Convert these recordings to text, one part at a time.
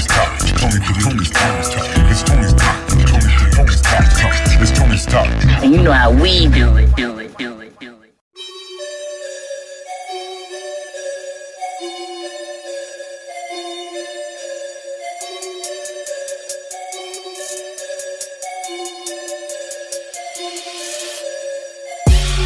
Tony's top. Tony, Tony's Tony's top. It's Tony's top. Tony's top. It's Tony's top. And you know how we do it, do it, do it, do it.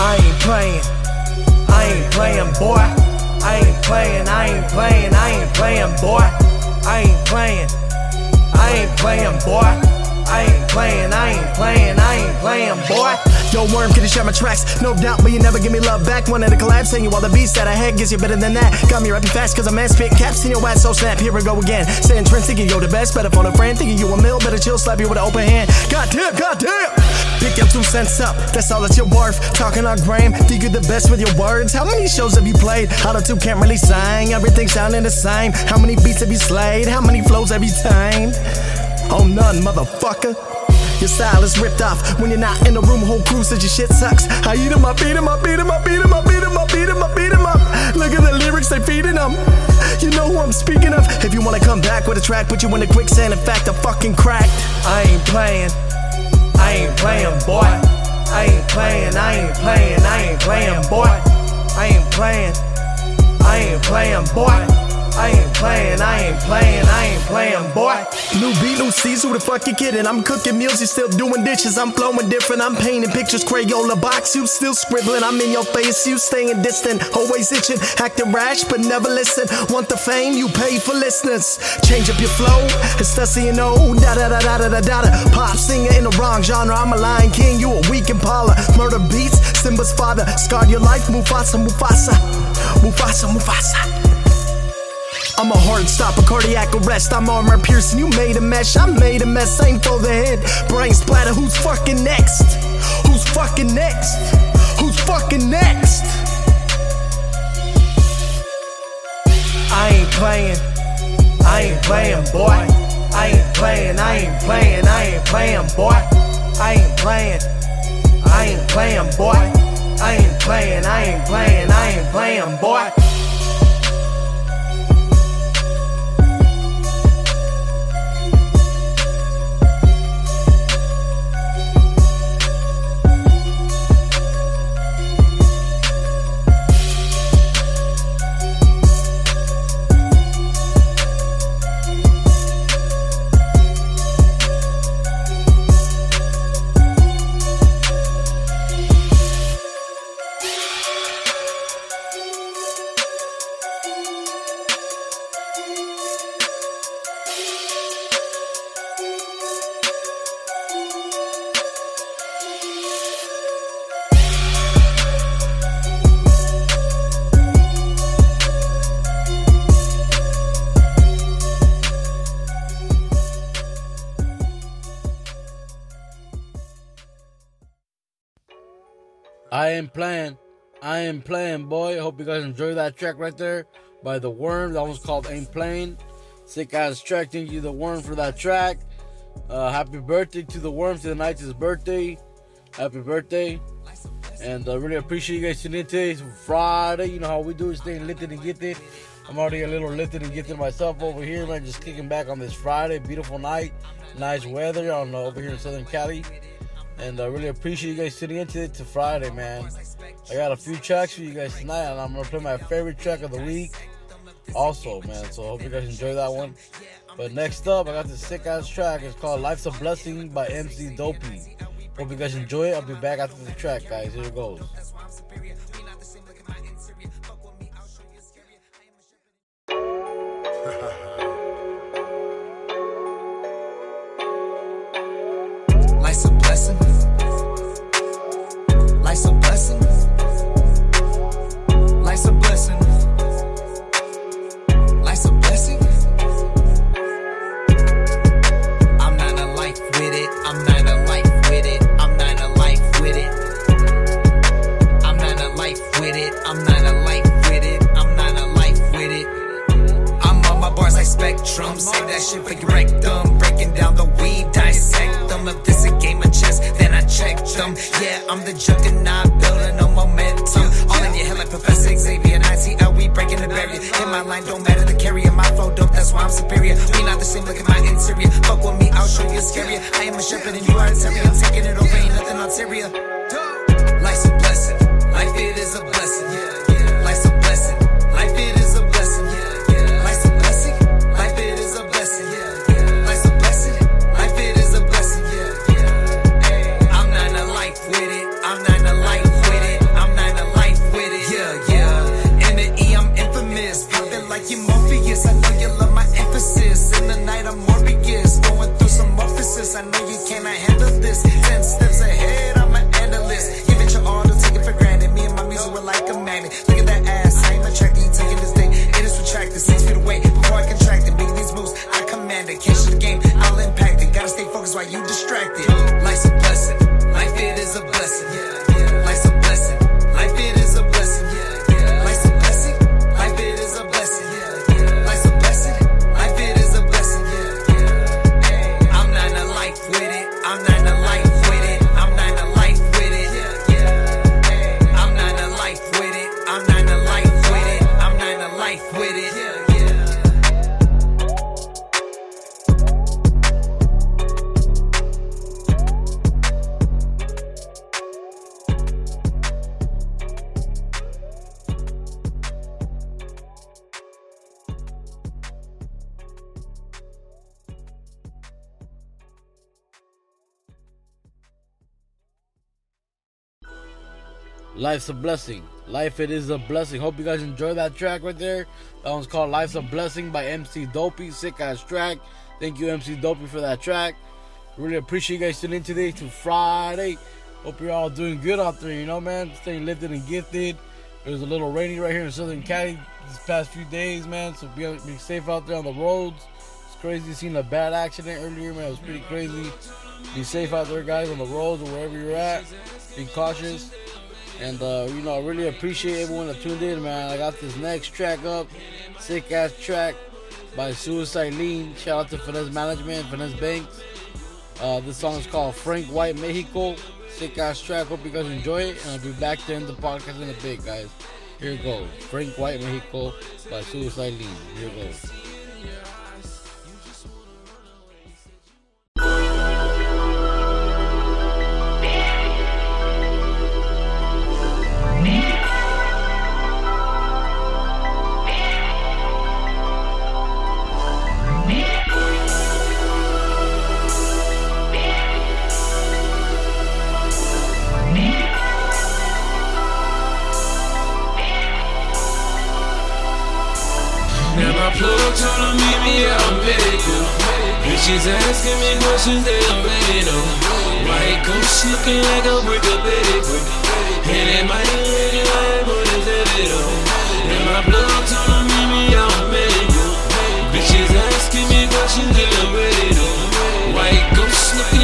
I ain't playing. I ain't playing, boy. I ain't playing. I ain't playing. I ain't playing, boy. I ain't playing. I ain't playing, boy. I ain't playing, I ain't playing, I ain't playing, boy. Yo, worm, can you share my tracks? No doubt, but you never give me love back. One at a collab, saying you all the beats that I had gives you better than that. Got me rapping fast, cause a man spit caps in your ass, so snap. Here we go again. Saying trends, thinking you're the best. Better phone a friend, thinking you a mill. Better chill, slap you with an open hand. Goddamn, goddamn. Pick your two cents up, that's all that you're worth. Talking on gram, think you're the best with your words. How many shows have you played? How the two can't really sing, everything sounding the same. How many beats have you slayed? How many flows have you tamed? Oh, none, motherfucker. Your style is ripped off when you're not in the room. Whole crew says your shit sucks. I eat 'em up, beat 'em up, beat 'em up, beat 'em up, beat 'em up, beat 'em up, beat 'em up. Look at the lyrics they feeding them. You know who I'm speaking of. If you wanna come back with a track, put you in the quicksand. In fact, I'm fucking cracked. I ain't playing. I ain't playing, boy. I ain't playing. I ain't playing. I ain't playing, boy. I ain't playing. I ain't playing, boy. I ain't playing, I ain't playing, I ain't playing, boy. New beat, new seeds, who the fuck you kidding? I'm cooking meals, you still doing dishes. I'm flowing different, I'm painting pictures, Crayola box, you still scribbling. I'm in your face, you staying distant, always itching, acting rash, but never listen. Want the fame, you pay for listeners. Change up your flow, it's the you know, da da da da da da da. Pop singer in the wrong genre, I'm a Lion King, you a weak Impala. Murder beats, Simba's father, scarred your life, Mufasa, Mufasa, Mufasa, Mufasa. I'm a heart stop, a cardiac arrest. I'm armor piercing. You made a mess, I made a mess. Aim for the head, brain splatter. Who's fucking next? Who's fucking next? Who's fucking next? I ain't playing. I ain't playing, boy. I ain't playing. I ain't playing. I ain't playing, boy. I ain't playing. I ain't playing, boy. I ain't playing. I ain't playing. I ain't playing, boy. I am playing. I am playing, boy. Hope you guys enjoy that track right there by Tha Wurm. That one's called Ain't Playing. Sick ass track. Thank you, Tha Wurm, for that track. Uh, happy birthday to Tha Wurm. Tonight's his birthday. Happy birthday. And I uh, really appreciate you guys tuning in today. It's Friday. You know how we do it, staying lifted and gifted. I'm already a little lifted and gifted myself over here, man. Just kicking back on this Friday. Beautiful night. Nice weather on uh, over here in Southern Cali. And I really appreciate you guys tuning into it to Friday, man. I got a few tracks for you guys tonight, and I'm gonna play my favorite track of the week. Also, man. So I hope you guys enjoy that one. But next up, I got this sick ass track. It's called "Life's a Blessing" by Emcee Dopey. Hope you guys enjoy it. I'll be back after the track, guys. Here it goes. I'm the juggernaut, building no momentum. All in your head like Professor Xavier and ITL, we breaking the barrier. In my line, don't matter the carrier. My flow dope, that's why I'm superior. We not the same, look at my interior. Fuck with me, I'll show you scarier. I am a shepherd and you are a terrier. I'm taking it over, ain't nothing ulterior. Life's a blessing. Life it is a blessing. Life's a blessing. Life it is a blessing. Hope you guys enjoy that track right there. That one's called Life's a Blessing by Emcee Dopey. Sick ass track. Thank you, Emcee Dopey, for that track. Really appreciate you guys tuning in today to Friday. Hope you're all doing good out there, you know, man. Staying lifted and gifted. It was a little rainy right here in Southern Cali these past few days, man. So be, be safe out there on the roads. It's crazy seeing a bad accident earlier, man. It was pretty crazy. Be safe out there, guys, on the roads or wherever you're at. Be cautious. And uh, you know, I really appreciate everyone that tuned in, man. I got this next track up, sick ass track by Suicide Lean. Shout out to Finesse Management, Finesse Banks. Uh, this song is called Franc Whyte Mexico. Sick ass track. Hope you guys enjoy it, and I'll be back to end the podcast in a bit, guys. Here goes. Franc Whyte Mexico by Suicide Lean. Here goes. Told her meet me out medical. Bitches asking me questions they already know. White ghost looking like a brick of Betty. And it might look like what is it all? And my plug told her meet me out medical. Bitches asking me questions they already know. White ghost looking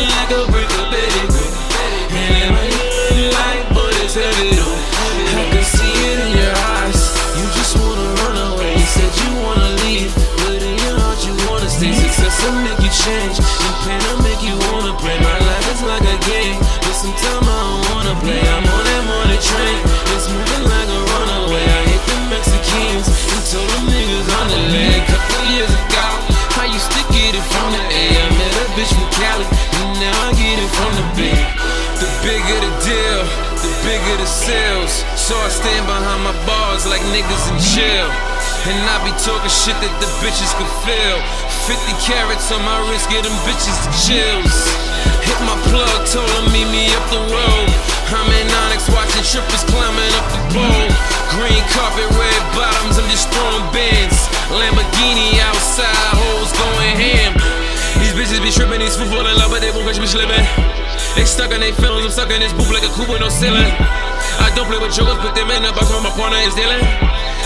Will make you change, and pain will make you wanna play. My life is like a game, but sometimes I don't wanna play. I'm on that money train, it's moving like a runaway. I hate the Mexicans and told them niggas on the leg. Couple years ago, used to get it from the A. I met a bitch from Cali, and now I get it from the Bay. The bigger the deal, the bigger the sales. So I stand behind my bars like niggas in jail. And I be talking shit that the bitches could feel. 50 carats on my wrist, get them bitches the chills. Hit my plug, told them meet me up the road. I'm in Onyx watching trippers climbing up the pole. Green carpet, red bottoms, I'm just throwing bands. Lamborghini outside, hoes going ham. These bitches be tripping, these fools fall in love, but they won't catch me slipping. They stuck in their feelings, I'm stuck in this booth like a coupe with no ceiling. I don't play with jokers, put them in the box when my partner is dealing.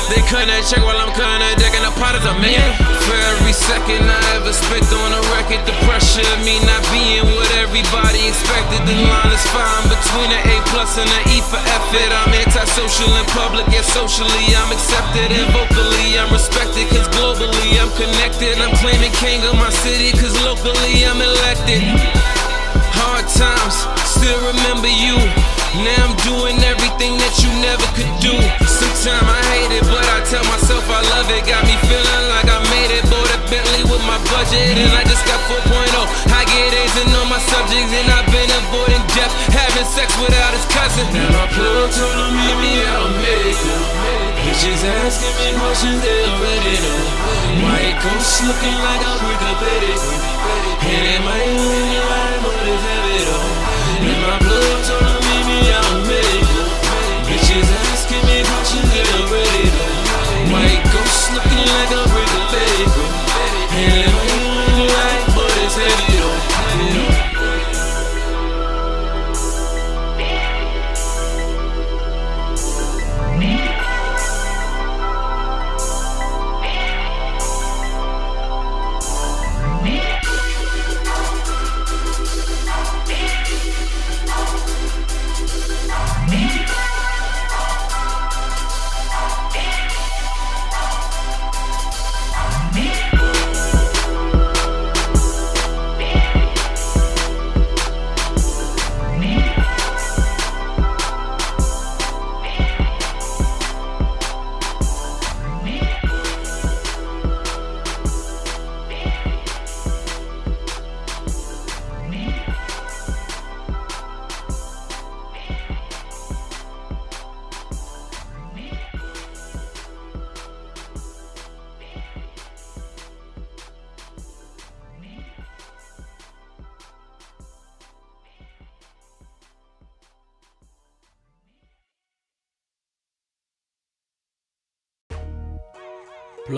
They cutting that check while I'm cutting that deck and the pot is a million. For every second I ever spent on a record, the pressure of me not being what everybody expected. The line is fine between an A plus and an E for effort. I'm antisocial in public, yet socially I'm accepted. And vocally I'm respected, cause globally I'm connected. I'm claiming king of my city, cause locally I'm elected. Hard times, still remember you. Now I'm doing everything that you never could do. Sometimes I hate it, but I tell myself I love it. Got me feeling like I made it. Bought a Bentley with my budget, and I just got 4.0. I get A's in all my subjects, and I've been avoiding death, having sex without his cousin. Bitches asking me questions they already know. White coats looking like of Betty. And it might win you right, but it's heavy though. And my plug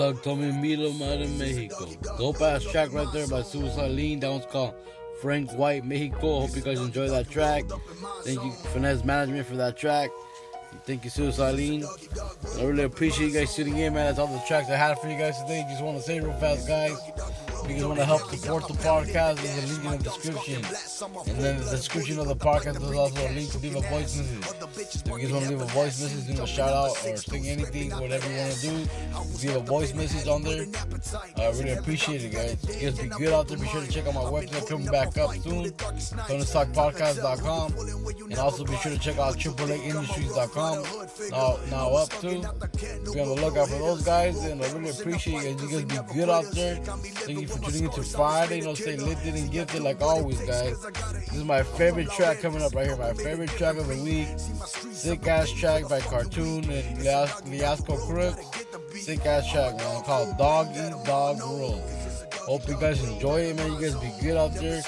Plug meet him out in Mexico. Dope ass track right there by Suicide Lean. That one's called Franc Whyte Mexico. Hope you guys enjoy that track. Thank you, Finesse Management, for that track. Thank you, Suicide Lean. I really appreciate you guys tuning in, man. That's all the tracks I had for you guys today. Just want to say real fast, guys. If you guys want to help support the podcast, there's a link in the description. And then the description of the podcast, there's also a link to leave a voice message. If you guys want to leave a voice message, do a shout out or sing anything, whatever you want to do, leave a voice message on there. I really appreciate it, guys. You guys be good out there. Be sure to check out my website coming back up soon, TonyStockPodcast.com. And also be sure to check out AAAindustries.com. Now, now up too. Be on the lookout for those guys, and I really appreciate you guys. You guys be good out there. Thank you for tuning in to Friday. You know, stay lifted and gifted like always, guys. This is my favorite track coming up right here. My favorite track of the week. Sick ass track by Cartoon and Liasco Crook. Sick ass track, man. Called Dawg Eat Dawg World. Hope you guys enjoy it, man. You guys be good out there.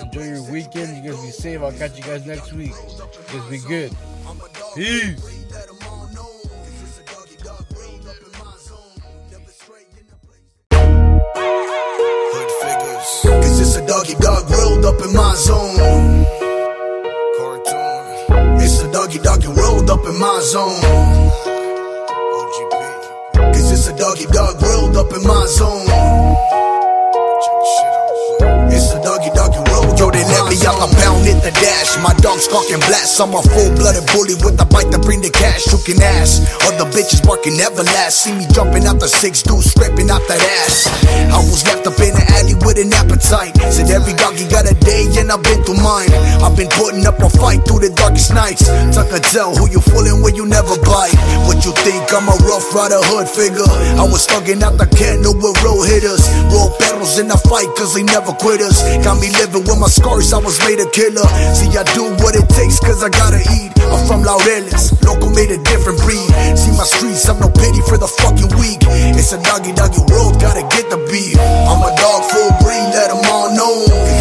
Enjoy your weekend. You guys be safe. I'll catch you guys next week. You guys be good. Peace. Cause it's a doggy dog rolled up in my zone. Doggy doggy rolled up in my zone. Cause it's a doggy dog rolled up in my zone. Check the shit out. It's a doggy doggy rolled. Yo, they let me out the pound, hit the dash. My dog squawking blast. I'm a full blooded bully with a bite to bring the cash. Shooking ass. Other bitches barking never last. See me jumping out the six dude, scraping out that ass. I was left up in the alley with an appetite. Said every doggy I've been through mine. I've been putting up a fight through the darkest nights. Tuck a tell who you fooling when you never bite. What you think I'm a rough rider hood figure? I was thugging out the candle with road hitters. Roll battles in the fight, cause they never quit us. Got me living with my scars, I was made a killer. See, I do what it takes, cause I gotta eat. I'm from Laureles, local made a different breed. See my streets, I'm no pity for the fucking weak. It's a doggy doggy world, gotta get the beat. I'm a dog full breed, let them all know.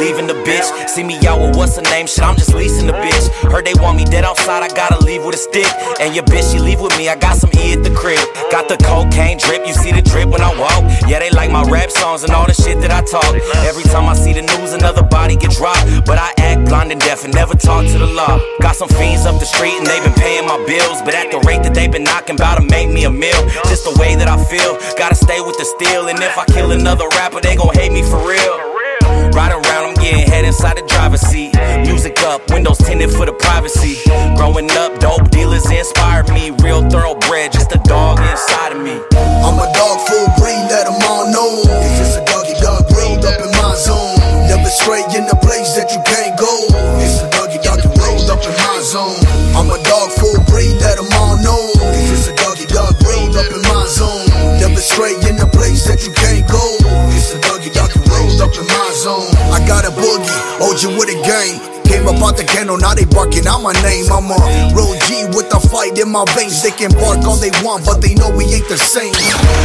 Leaving the bitch. See me out with what's her name? Shit, I'm just leasing the bitch. Heard they want me dead outside, I gotta leave with a stick. And your bitch, she leave with me, I got some E at the crib. Got the cocaine drip, you see the drip when I walk. Yeah, they like my rap songs and all the shit that I talk. Every time I see the news, another body get dropped. But I act blind and deaf and never talk to the law. Got some fiends up the street and they been paying my bills. But at the rate that they been knocking, bout to make me a meal. Just the way that I feel, gotta stay with the steel. And if I kill another rapper, they gon' hate me for real. Riding around, I'm getting head inside the driver's seat. Music up, windows tinted for the privacy. Growing up, dope dealers inspired me. Real thoroughbred, just a dog inside of me. I'm a dog full breed, let them all know. It's just a doggy dog rolled up in my zone. Never stray in the place that you can't go. It's a doggy doggy rolled up in my zone. I'm a dog full breed, let them all know. It's just a doggy dog rolled up in my zone. Never stray in the place that you can't go. A up in my zone. I got a boogie, OG with a game. Came up out the kennel, now they barking out my name. I'm a real G with the fight in my veins. They can bark all they want, but they know we ain't the same.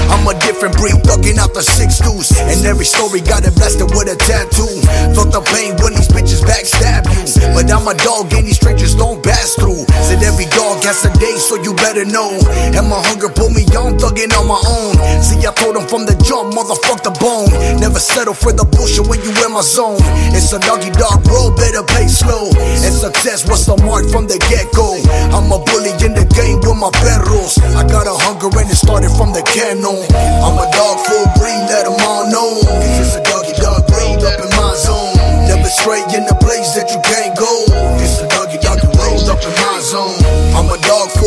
I'm a different breed, thugging out the six deuce. And every story got it blasted with a tattoo. Felt the pain when these bitches backstab you. But I'm a dog, and these strangers don't pass through. Said every dog has a day, so you better know. And my hunger pulled me on, thugging on my own. See, I told them from the jump, motherfuck the bone. Never settle for the bullshit when you in my zone. It's a doggy dog roll, better play slow. And success was the mark from the get go. I'm a bully in the game with my perros. I got a hunger and it started from the kennel. I'm a dog full breed, let them all know. It's a doggy dog rolled up in my zone. Never stray in the place that you can't go. It's a doggy dog rolled up in my zone. I'm a dog full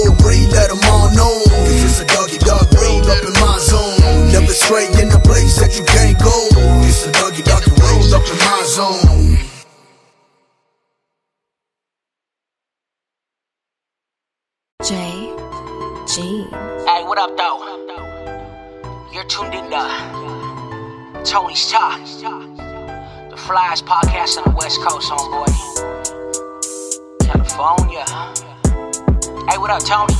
J. G. Hey, what up, though? You're tuned in to Tony's Talk, the Flyest podcast on the West Coast, homeboy. California. Hey, what up, Tony?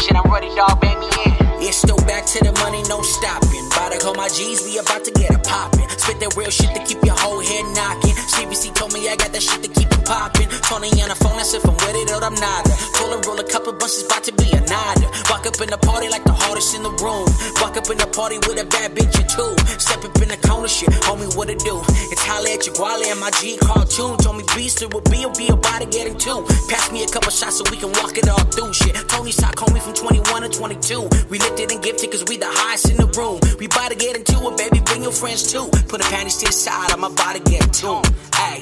Shit, I'm ready, dog. Bang me in. It's still back to the money, no stopping. About to call my G's, we about to get it poppin'. Spit that real shit to keep your whole head knocking. CBC told me I got that shit to keep it poppin'. Tony on the phone, that's if I'm with it or I'm not. Told her roll a couple bunches, about to be a nada. Walk up in the party like the hardest in the room. Walk up in the party with a bad bitch or two. Step up in the corner, shit, homie, what it do? It's holla at your guale and my G cartoon. Told me beast it will be, will be about to get in two. Pass me a couple shots so we can walk it all through shit. Tony's talk, homie, from 21 to 22. We lifted and gifted cause we the highest in the room. We bout to get into it, baby, bring your friends too. Put the panties to the side, I'm about to get tuned. Hey,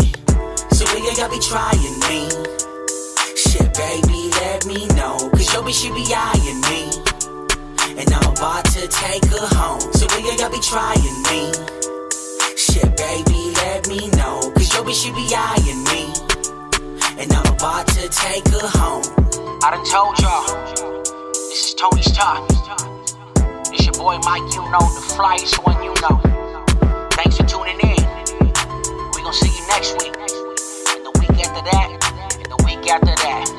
so when y'all be trying me? Shit, baby, let me know. Cause your bitch, she be eyeing me. And I'm about to take her home. So when y'all be trying me? Shit, baby, let me know. Cause your bitch, she be eyeing me. And I'm about to take her home. I done told y'all. This is Tony's Talk. It's your boy Mike, you know, the flyest one you know. Thanks for tuning in. We gonna see you next week after that. And the week after that.